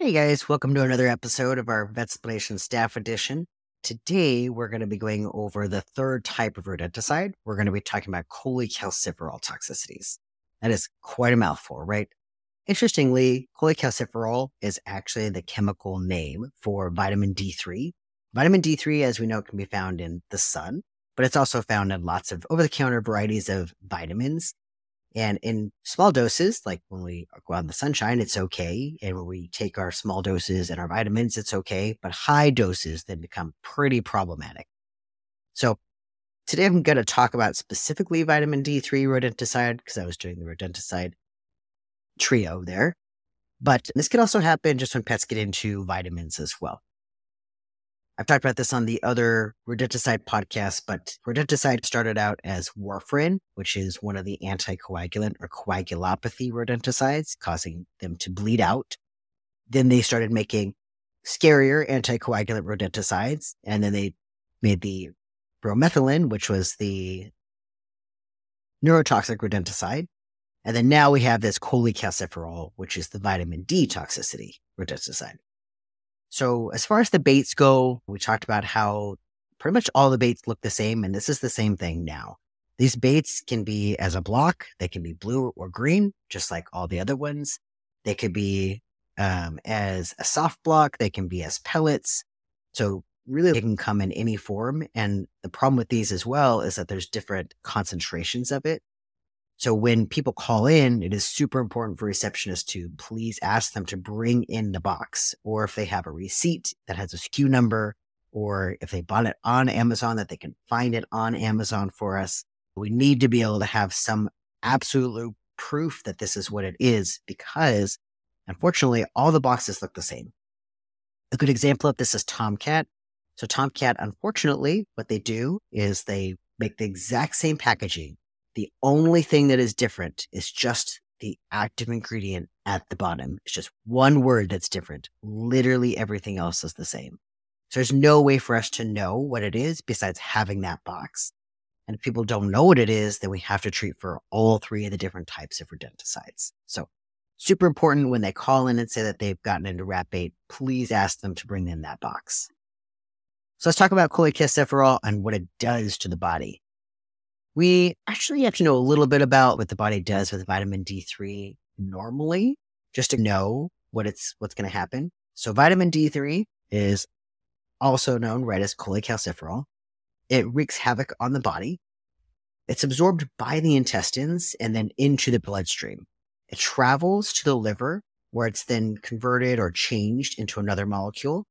Hey guys, welcome to another episode of our Vetsplanation Staff Edition. Today we're going to be going over the third type of rodenticide. We're going to be talking about cholecalciferol toxicities. That is quite a mouthful, right? Interestingly, cholecalciferol is actually the chemical name for vitamin D3. Vitamin D3, as we know, can be found in the sun, but it's also found in lots of over the counter varieties of vitamins and in small doses, like when we go out in the sunshine, it's okay. And when we take our small doses and our vitamins, it's okay. But high doses then become pretty problematic. So today I'm going to talk about specifically vitamin D3 rodenticide because I was doing the rodenticide trio there. But this can also happen just when pets get into vitamins as well. I've talked about this on the other rodenticide podcast, but rodenticide started out as warfarin, which is one of the anticoagulant or coagulopathy rodenticides, causing them to bleed out. Then they started making scarier anticoagulant rodenticides, and then they made the bromethalin, which was the neurotoxic rodenticide. And then now we have this cholecalciferol, which is the vitamin D toxicity rodenticide. So as far as the baits go, we talked about how pretty much all the baits look the same, and this is the same thing now. These baits can be as a block, they can be blue or green, just like all the other ones. They could be um, as a soft block, they can be as pellets. So really they can come in any form. And the problem with these as well is that there's different concentrations of it. So when people call in, it is super important for receptionists to please ask them to bring in the box, or if they have a receipt that has a SKU number, or if they bought it on Amazon, that they can find it on Amazon for us. We need to be able to have some absolute proof that this is what it is because unfortunately, all the boxes look the same. A good example of this is Tomcat. So Tomcat, unfortunately, what they do is they make the exact same packaging the only thing that is different is just the active ingredient at the bottom. It's just one word that's different. Literally everything else is the same. So there's no way for us to know what it is besides having that box. And if people don't know what it is, then we have to treat for all three of the different types of rodenticides. So super important when they call in and say that they've gotten into rat bait, please ask them to bring in that box. So let's talk about cholecalciferol and what it does to the body we actually have to know a little bit about what the body does with vitamin D3 normally, just to know what it's what's going to happen. So vitamin D3 is also known right as cholecalciferol. It wreaks havoc on the body. It's absorbed by the intestines and then into the bloodstream. It travels to the liver where it's then converted or changed into another molecule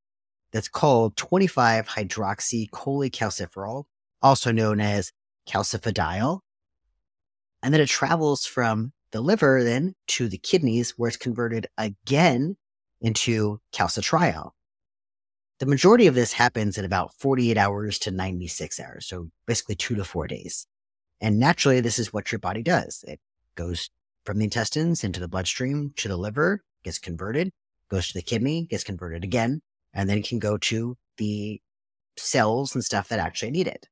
that's called 25 hydroxycholecalciferol, also known as calcifediol. And then it travels from the liver then to the kidneys where it's converted again into calcitriol. The majority of this happens in about 48 hours to 96 hours. So basically two to four days. And naturally, this is what your body does. It goes from the intestines into the bloodstream to the liver, gets converted, goes to the kidney, gets converted again, and then can go to the cells and stuff that actually need it.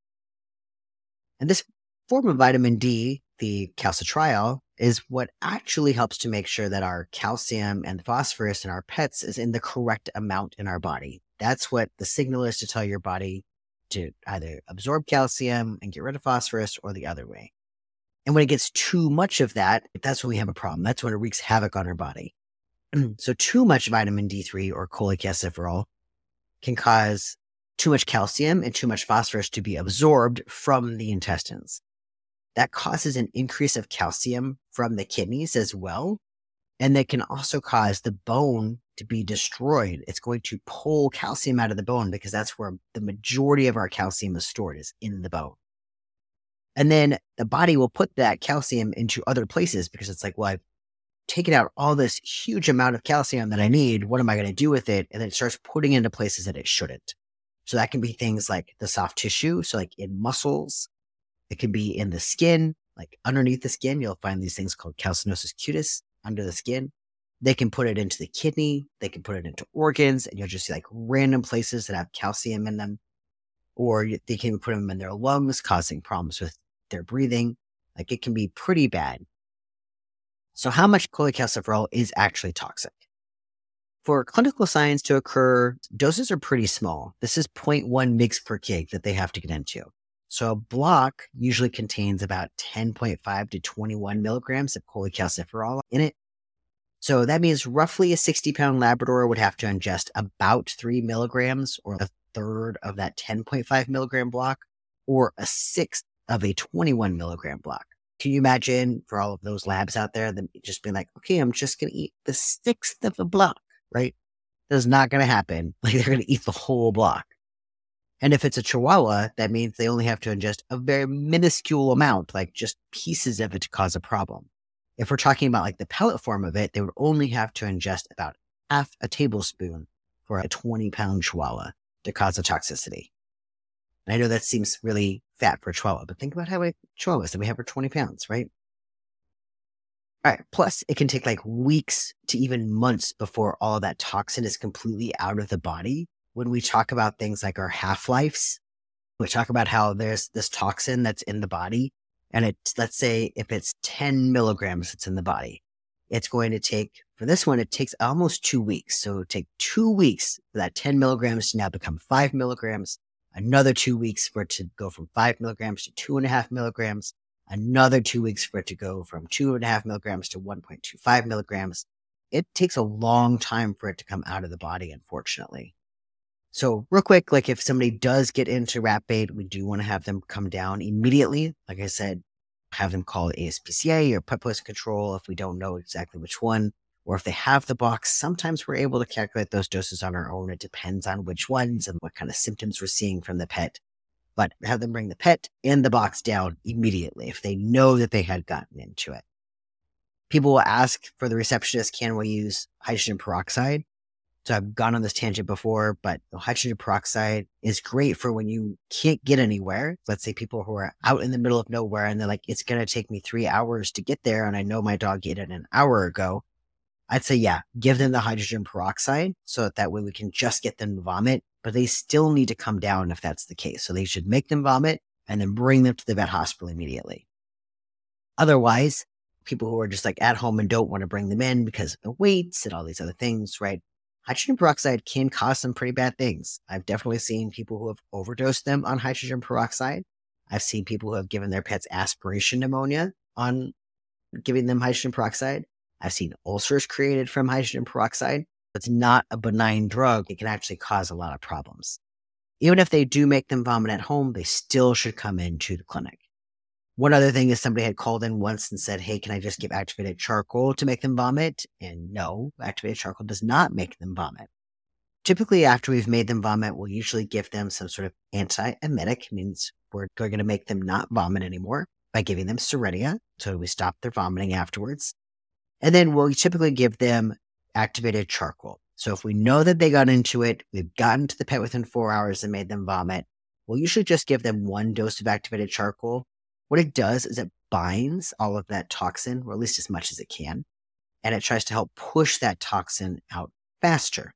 And this form of vitamin D, the calcitriol, is what actually helps to make sure that our calcium and phosphorus in our pets is in the correct amount in our body. That's what the signal is to tell your body to either absorb calcium and get rid of phosphorus or the other way. And when it gets too much of that, that's when we have a problem. That's when it wreaks havoc on our body. so too much vitamin D3 or cholecalciferol can cause too much calcium and too much phosphorus to be absorbed from the intestines. That causes an increase of calcium from the kidneys as well. And that can also cause the bone to be destroyed. It's going to pull calcium out of the bone because that's where the majority of our calcium is stored is in the bone. And then the body will put that calcium into other places because it's like, well, I've taken out all this huge amount of calcium that I need. What am I going to do with it? And then it starts putting it into places that it shouldn't. So that can be things like the soft tissue. So like in muscles, it can be in the skin, like underneath the skin, you'll find these things called calcinosis cutis under the skin. They can put it into the kidney. They can put it into organs and you'll just see like random places that have calcium in them. Or they can put them in their lungs, causing problems with their breathing. Like it can be pretty bad. So how much cholecalciferol is actually toxic? For clinical signs to occur, doses are pretty small. This is 0.1 mg per kg that they have to get into. So a block usually contains about 10.5 to 21 milligrams of cholecalciferol in it. So that means roughly a 60 pound Labrador would have to ingest about three milligrams or a third of that 10.5 milligram block or a sixth of a 21 milligram block. Can you imagine for all of those labs out there, just being like, okay, I'm just going to eat the sixth of a block, right? That's not going to happen. Like they're going to eat the whole block. And if it's a chihuahua, that means they only have to ingest a very minuscule amount, like just pieces of it to cause a problem. If we're talking about like the pellet form of it, they would only have to ingest about half a tablespoon for a 20 pound chihuahua to cause a toxicity. And I know that seems really fat for a chihuahua, but think about how many chihuahuas that we have for 20 pounds, right? All right. Plus, it can take like weeks to even months before all that toxin is completely out of the body. When we talk about things like our half lives, we talk about how there's this toxin that's in the body. And it, let's say if it's 10 milligrams that's in the body, it's going to take, for this one, it takes almost two weeks. So take two weeks for that 10 milligrams to now become five milligrams another two weeks for it to go from five milligrams to two and a half milligrams, another two weeks for it to go from two and a half milligrams to 1.25 milligrams. It takes a long time for it to come out of the body, unfortunately. So, real quick, like if somebody does get into rat bait, we do want to have them come down immediately. Like I said, have them call ASPCA or pet poison control if we don't know exactly which one or if they have the box, sometimes we're able to calculate those doses on our own. It depends on which ones and what kind of symptoms we're seeing from the pet. But have them bring the pet and the box down immediately if they know that they had gotten into it. People will ask for the receptionist, can we use hydrogen peroxide? So I've gone on this tangent before, but hydrogen peroxide is great for when you can't get anywhere. Let's say people who are out in the middle of nowhere and they're like, it's going to take me three hours to get there. And I know my dog ate it an hour ago. I'd say, yeah, give them the hydrogen peroxide so that that way we can just get them to vomit, but they still need to come down if that's the case. So they should make them vomit and then bring them to the vet hospital immediately. Otherwise, people who are just like at home and don't want to bring them in because of the waits and all these other things, right? Hydrogen peroxide can cause some pretty bad things. I've definitely seen people who have overdosed them on hydrogen peroxide. I've seen people who have given their pets aspiration pneumonia on giving them hydrogen peroxide. I've seen ulcers created from hydrogen peroxide. It's not a benign drug. It can actually cause a lot of problems. Even if they do make them vomit at home, they still should come into the clinic. One other thing is somebody had called in once and said, Hey, can I just give activated charcoal to make them vomit? And no, activated charcoal does not make them vomit. Typically, after we've made them vomit, we'll usually give them some sort of antiemetic, means we're going to make them not vomit anymore by giving them Cerenia. So we stop their vomiting afterwards. And then we'll typically give them activated charcoal. So if we know that they got into it, we've gotten to the pet within four hours and made them vomit, we'll usually just give them one dose of activated charcoal. What it does is it binds all of that toxin, or at least as much as it can, and it tries to help push that toxin out faster.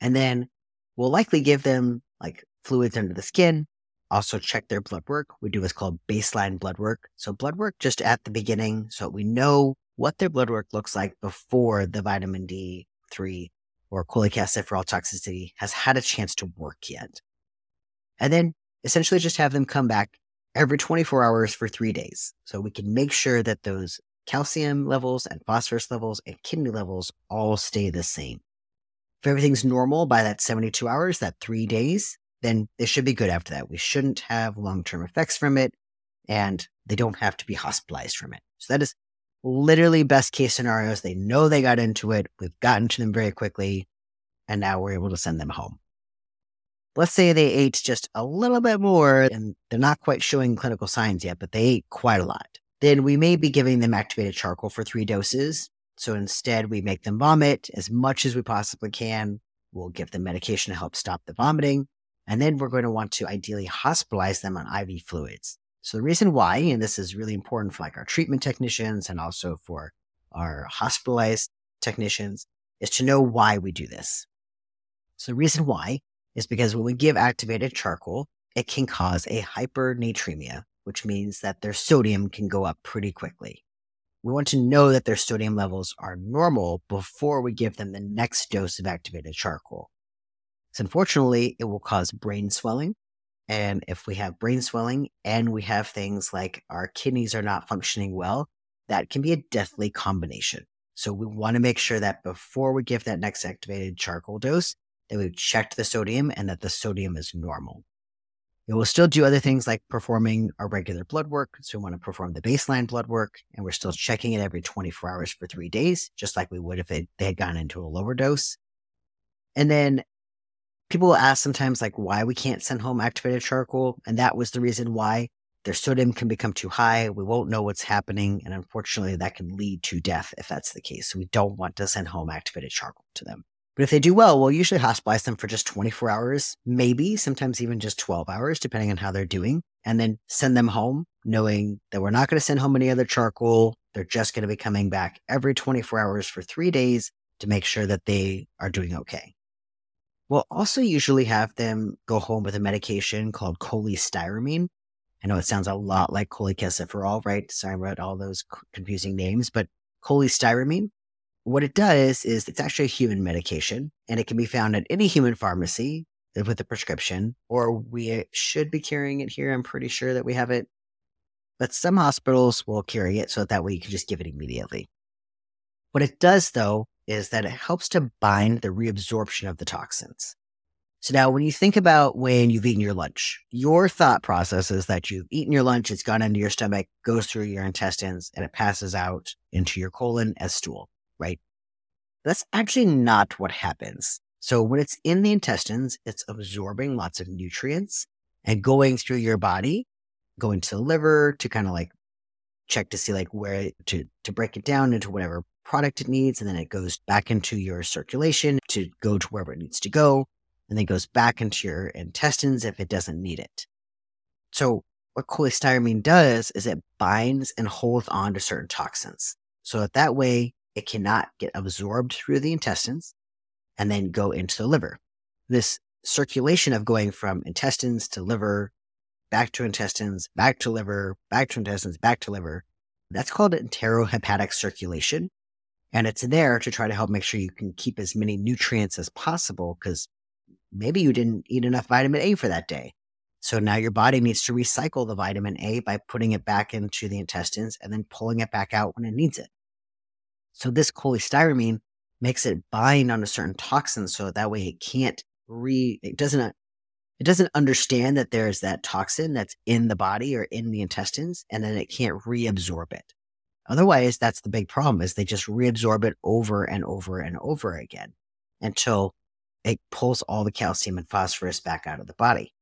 And then we'll likely give them like fluids under the skin, also check their blood work. We do what's called baseline blood work. So blood work just at the beginning so we know what their blood work looks like before the vitamin D3 or cholecalciferol toxicity has had a chance to work yet. And then essentially just have them come back every 24 hours for three days. So we can make sure that those calcium levels and phosphorus levels and kidney levels all stay the same. If everything's normal by that 72 hours, that three days, then they should be good after that. We shouldn't have long term effects from it and they don't have to be hospitalized from it. So that is literally best case scenarios. They know they got into it. We've gotten to them very quickly. And now we're able to send them home. Let's say they ate just a little bit more and they're not quite showing clinical signs yet, but they ate quite a lot. Then we may be giving them activated charcoal for three doses. So instead, we make them vomit as much as we possibly can. We'll give them medication to help stop the vomiting. And then we're going to want to ideally hospitalize them on IV fluids. So the reason why, and this is really important for like our treatment technicians and also for our hospitalized technicians, is to know why we do this. So the reason why is because when we give activated charcoal, it can cause a hypernatremia, which means that their sodium can go up pretty quickly. we want to know that their sodium levels are normal before we give them the next dose of activated charcoal. So unfortunately, it will cause brain swelling. And if we have brain swelling and we have things like our kidneys are not functioning well, that can be a deathly combination. So we want to make sure that before we give that next activated charcoal dose, that we've checked the sodium and that the sodium is normal. It will still do other things like performing our regular blood work. So we want to perform the baseline blood work and we're still checking it every 24 hours for three days, just like we would if it, they had gone into a lower dose. And then people will ask sometimes like why we can't send home activated charcoal. And that was the reason why their sodium can become too high. We won't know what's happening. And unfortunately, that can lead to death if that's the case. So we don't want to send home activated charcoal to them. But if they do well, we'll usually hospitalize them for just 24 hours, maybe sometimes even just 12 hours, depending on how they're doing, and then send them home, knowing that we're not going to send home any other charcoal. They're just going to be coming back every 24 hours for three days to make sure that they are doing okay. We'll also usually have them go home with a medication called cholestyramine. I know it sounds a lot like cholecalciferol, right? Sorry about all those confusing names, but cholestyramine what it does is it's actually a human medication and it can be found at any human pharmacy with a prescription, or we should be carrying it here. I'm pretty sure that we have it. But some hospitals will carry it so that, that way you can just give it immediately. What it does, though, is that it helps to bind the reabsorption of the toxins. So now when you think about when you've eaten your lunch, your thought process is that you've eaten your lunch, it's gone into your stomach, goes through your intestines, and it passes out into your colon as stool right? That's actually not what happens. So when it's in the intestines, it's absorbing lots of nutrients and going through your body, going to the liver to kind of like check to see like where to to break it down into whatever product it needs and then it goes back into your circulation to go to wherever it needs to go and then goes back into your intestines if it doesn't need it. So what cholestyramine does is it binds and holds on to certain toxins. So that, that way it cannot get absorbed through the intestines and then go into the liver. This circulation of going from intestines to liver, back to intestines, back to liver, back to intestines, back to liver, that's called enterohepatic circulation. And it's there to try to help make sure you can keep as many nutrients as possible because maybe you didn't eat enough vitamin A for that day. So now your body needs to recycle the vitamin A by putting it back into the intestines and then pulling it back out when it needs it. So this cholestyramine makes it bind on a certain toxin so that way it can't re it doesn't it doesn't understand that there's that toxin that's in the body or in the intestines and then it can't reabsorb it. Otherwise, that's the big problem is they just reabsorb it over and over and over again until it pulls all the calcium and phosphorus back out of the body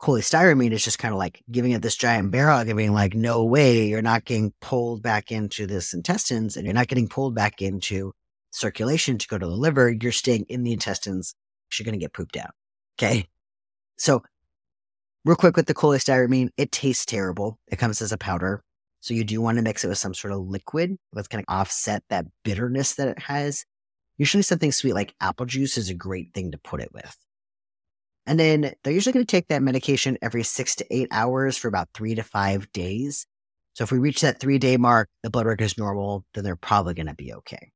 cholestyramine is just kind of like giving it this giant bear hug and being like, no way, you're not getting pulled back into this intestines and you're not getting pulled back into circulation to go to the liver. You're staying in the intestines. You're going to get pooped out. Okay. So real quick with the cholestyramine, it tastes terrible. It comes as a powder. So you do want to mix it with some sort of liquid that's going to offset that bitterness that it has. Usually something sweet like apple juice is a great thing to put it with. And then they're usually going to take that medication every six to eight hours for about three to five days. So if we reach that three day mark, the blood work is normal, then they're probably going to be okay.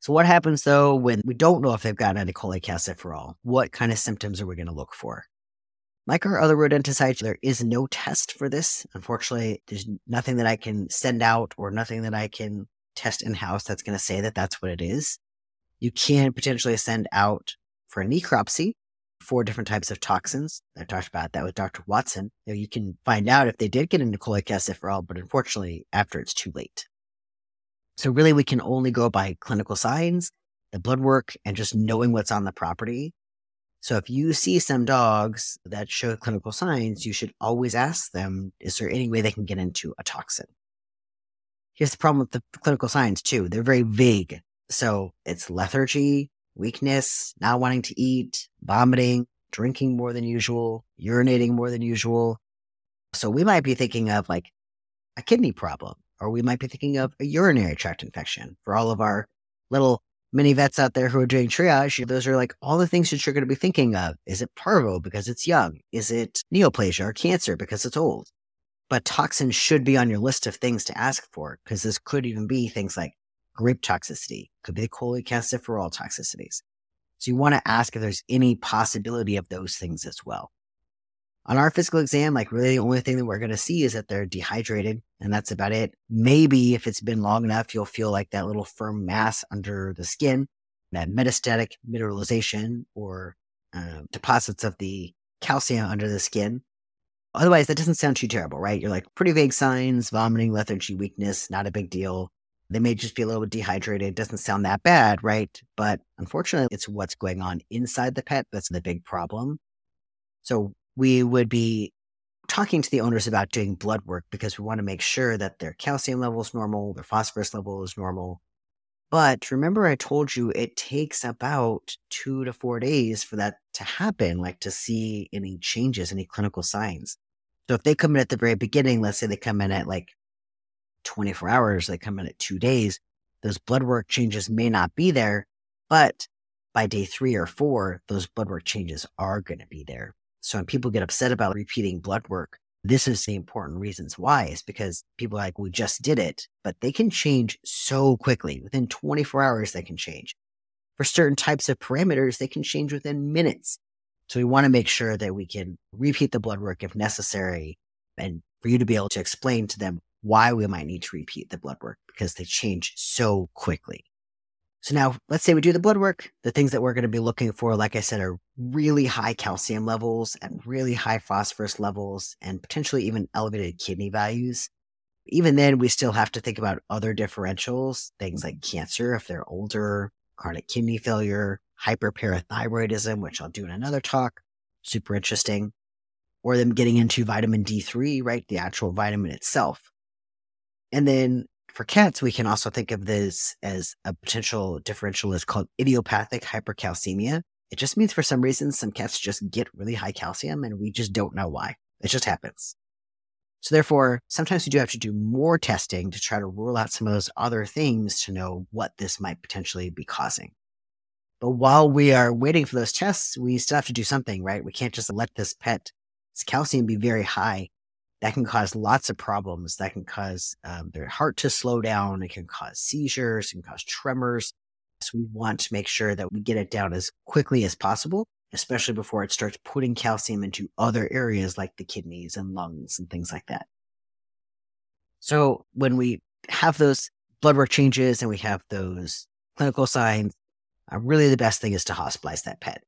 So what happens though when we don't know if they've got any cholecalciferol? What kind of symptoms are we going to look for? Like our other rodenticides, there is no test for this. Unfortunately, there's nothing that I can send out or nothing that I can test in house that's going to say that that's what it is. You can potentially send out for a necropsy, four different types of toxins. I talked about that with Dr. Watson. You, know, you can find out if they did get into cholecalciferol, but unfortunately, after it's too late. So really, we can only go by clinical signs, the blood work, and just knowing what's on the property. So if you see some dogs that show clinical signs, you should always ask them, is there any way they can get into a toxin? Here's the problem with the clinical signs too. They're very vague. So it's lethargy, weakness, not wanting to eat, vomiting, drinking more than usual, urinating more than usual. So we might be thinking of like a kidney problem, or we might be thinking of a urinary tract infection for all of our little mini vets out there who are doing triage. Those are like all the things that you're going to be thinking of. Is it parvo because it's young? Is it neoplasia or cancer because it's old? But toxins should be on your list of things to ask for because this could even be things like grape toxicity, could be cholecalciferol toxicities. So you want to ask if there's any possibility of those things as well. On our physical exam, like really the only thing that we're going to see is that they're dehydrated and that's about it. Maybe if it's been long enough, you'll feel like that little firm mass under the skin, that metastatic mineralization or uh, deposits of the calcium under the skin. Otherwise, that doesn't sound too terrible, right? You're like pretty vague signs, vomiting, lethargy, weakness, not a big deal. They may just be a little bit dehydrated. Doesn't sound that bad, right? But unfortunately, it's what's going on inside the pet that's the big problem. So we would be talking to the owners about doing blood work because we want to make sure that their calcium level is normal, their phosphorus level is normal. But remember, I told you it takes about two to four days for that to happen, like to see any changes, any clinical signs. So if they come in at the very beginning, let's say they come in at like 24 hours, they come in at two days, those blood work changes may not be there, but by day three or four, those blood work changes are going to be there. So when people get upset about repeating blood work, this is the important reasons why is because people are like, we just did it, but they can change so quickly. Within 24 hours, they can change. For certain types of parameters, they can change within minutes. So we want to make sure that we can repeat the blood work if necessary and for you to be able to explain to them why we might need to repeat the blood work because they change so quickly. So now let's say we do the blood work. The things that we're going to be looking for, like I said, are really high calcium levels and really high phosphorus levels and potentially even elevated kidney values. Even then, we still have to think about other differentials, things like cancer if they're older, chronic kidney failure, hyperparathyroidism, which I'll do in another talk. Super interesting. Or them getting into vitamin D3, right? The actual vitamin itself. And then for cats, we can also think of this as a potential differential is called idiopathic hypercalcemia. It just means for some reason some cats just get really high calcium and we just don't know why. It just happens. So therefore, sometimes we do have to do more testing to try to rule out some of those other things to know what this might potentially be causing. But while we are waiting for those tests, we still have to do something, right? We can't just let this pet's calcium be very high that can cause lots of problems. That can cause um, their heart to slow down. It can cause seizures. It can cause tremors. So we want to make sure that we get it down as quickly as possible, especially before it starts putting calcium into other areas like the kidneys and lungs and things like that. So when we have those blood work changes and we have those clinical signs, uh, really the best thing is to hospitalize that pet.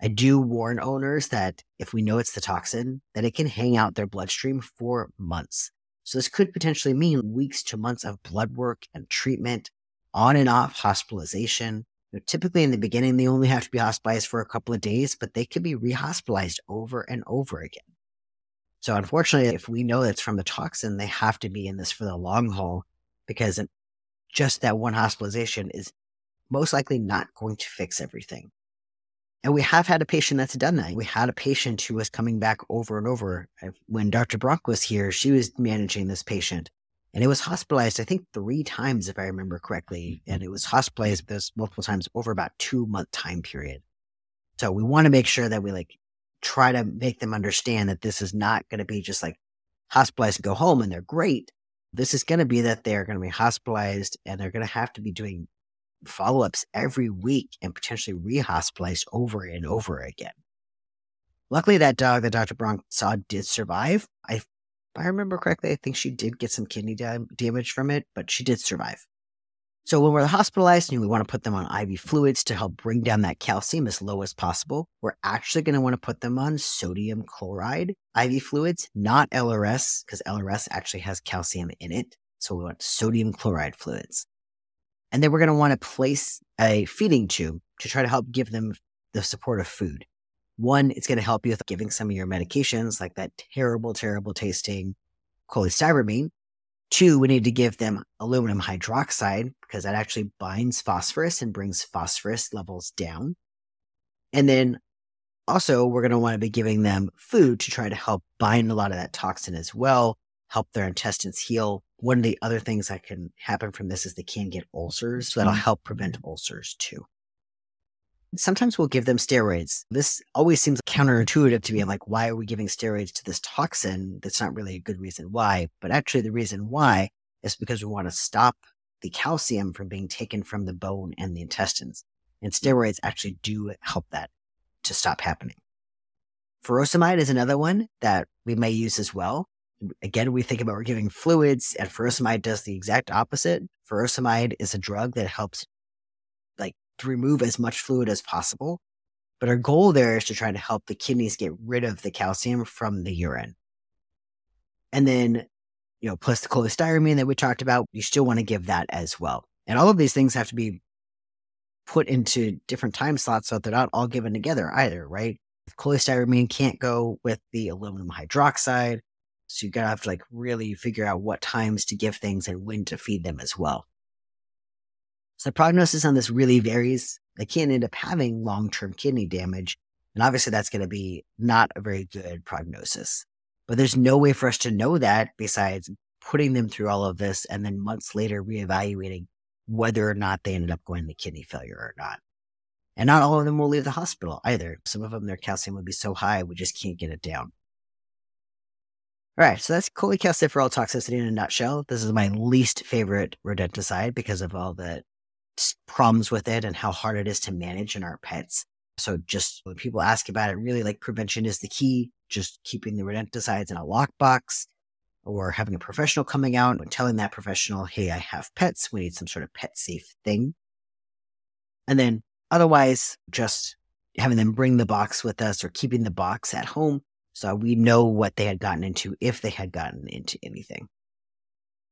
I do warn owners that if we know it's the toxin, that it can hang out their bloodstream for months. So this could potentially mean weeks to months of blood work and treatment, on and off hospitalization. You know, typically in the beginning, they only have to be hospitalized for a couple of days, but they could be rehospitalized over and over again. So unfortunately, if we know it's from the toxin, they have to be in this for the long haul because just that one hospitalization is most likely not going to fix everything. And we have had a patient that's done that. We had a patient who was coming back over and over. When Dr. Brock was here, she was managing this patient. And it was hospitalized, I think, three times, if I remember correctly. Mm-hmm. And it was hospitalized this multiple times over about two month time period. So we want to make sure that we like try to make them understand that this is not going to be just like hospitalized and go home and they're great. This is going to be that they're going to be hospitalized and they're going to have to be doing follow ups every week and potentially rehospitalized over and over again. Luckily, that dog that Dr. Bronk saw did survive. I, if I remember correctly, I think she did get some kidney da- damage from it, but she did survive. So when we're hospitalized and we want to put them on IV fluids to help bring down that calcium as low as possible, we're actually going to want to put them on sodium chloride IV fluids, not LRS, because LRS actually has calcium in it. So we want sodium chloride fluids. And then we're going to want to place a feeding tube to try to help give them the support of food. One, it's going to help you with giving some of your medications, like that terrible, terrible tasting cholestyramine. Two, we need to give them aluminum hydroxide because that actually binds phosphorus and brings phosphorus levels down. And then also, we're going to want to be giving them food to try to help bind a lot of that toxin as well, help their intestines heal, one of the other things that can happen from this is they can get ulcers. So that'll mm-hmm. help prevent ulcers too. sometimes we'll give them steroids. This always seems counterintuitive to me. I'm like, why are we giving steroids to this toxin? That's not really a good reason why. But actually, the reason why is because we want to stop the calcium from being taken from the bone and the intestines. And steroids actually do help that to stop happening. Furosemide is another one that we may use as well. Again, we think about we're giving fluids, and furosemide does the exact opposite. Furosemide is a drug that helps like to remove as much fluid as possible. But our goal there is to try to help the kidneys get rid of the calcium from the urine. And then, you know, plus the cholestyramine that we talked about, you still want to give that as well. And all of these things have to be put into different time slots so that they're not all given together either, right? Cholestyramine can't go with the aluminum hydroxide. So you gotta have to like really figure out what times to give things and when to feed them as well. So the prognosis on this really varies. They can end up having long term kidney damage. And obviously, that's going to be not a very good prognosis. But there's no way for us to know that besides putting them through all of this and then months later reevaluating whether or not they ended up going to kidney failure or not. And not all of them will leave the hospital either. Some of them, their calcium would be so high, we just can't get it down. All right, so that's cholecalciferol toxicity in a nutshell. This is my least favorite rodenticide because of all the problems with it and how hard it is to manage in our pets. So just when people ask about it, really like prevention is the key. Just keeping the rodenticides in a lockbox or having a professional coming out and telling that professional, hey, I have pets. We need some sort of pet safe thing. And then otherwise, just having them bring the box with us or keeping the box at home so we know what they had gotten into if they had gotten into anything.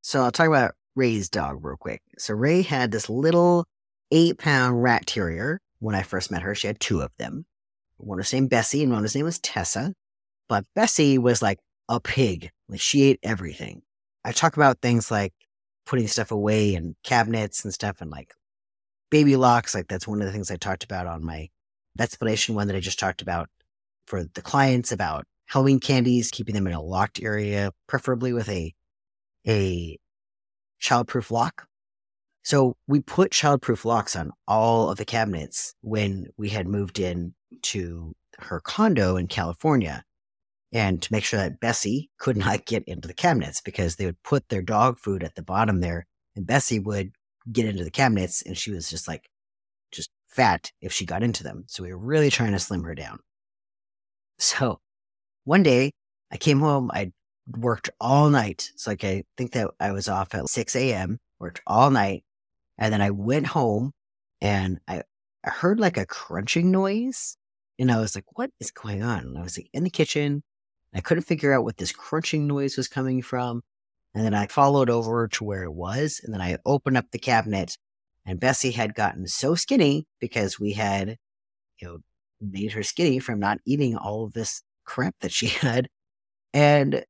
So I'll talk about Ray's dog real quick. So Ray had this little eight pound rat terrier when I first met her. She had two of them. One was named Bessie and one was named was Tessa. But Bessie was like a pig. Like she ate everything. I talk about things like putting stuff away and cabinets and stuff and like baby locks. Like that's one of the things I talked about on my Vetsplanation one that I just talked about for the clients about Halloween candies, keeping them in a locked area, preferably with a a childproof lock. So we put childproof locks on all of the cabinets when we had moved in to her condo in California and to make sure that Bessie could not get into the cabinets because they would put their dog food at the bottom there and Bessie would get into the cabinets and she was just like just fat if she got into them. So we were really trying to slim her down. So one day I came home, I worked all night. So like I think that I was off at 6 a.m., worked all night. And then I went home and I, I heard like a crunching noise. And I was like, what is going on? And I was like in the kitchen. I couldn't figure out what this crunching noise was coming from. And then I followed over to where it was. And then I opened up the cabinet and Bessie had gotten so skinny because we had, you know, made her skinny from not eating all of this crap that she had. And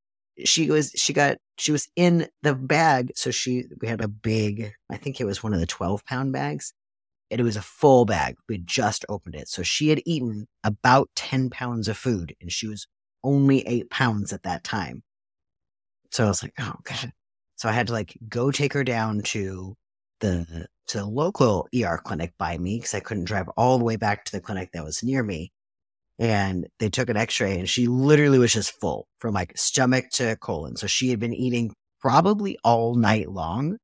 she was she got she was in the bag so she we had a big i think it was one of the 12 pound bags and it was a full bag we just opened it so she had eaten about 10 pounds of food and she was only eight pounds at that time so i was like oh god so i had to like go take her down to the to the local er clinic by me because i couldn't drive all the way back to the clinic that was near me and they took an x-ray and she literally was just full from like stomach to colon. So she had been eating probably all night long.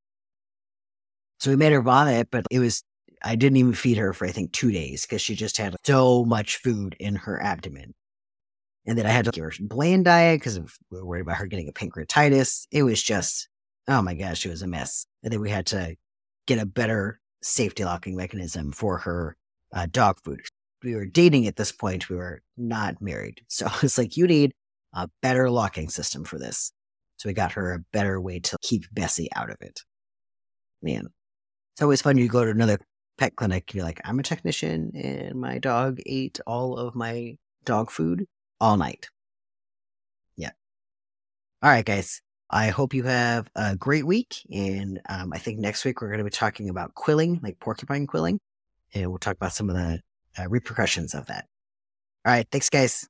So we made her vomit but it was i didn't even feed her for i think two days because she just had so much food in her abdomen. And then i had to give her bland diet because we were worried about her getting a pancreatitis. It was just oh my gosh it was a mess. And then we had to get a better safety locking mechanism for her uh, dog food we were dating at this point. We were not married. So it's like, you need a better locking system for this. So we got her a better way to keep Bessie out of it. Man, it's always fun. You go to another pet clinic and you're like, I'm a technician and my dog ate all of my dog food all night. Yeah. All right, guys. I hope you have a great week. And um, I think next week we're going to be talking about quilling, like porcupine quilling. And we'll talk about some of the uh, repercussions of that. All right. Thanks, guys.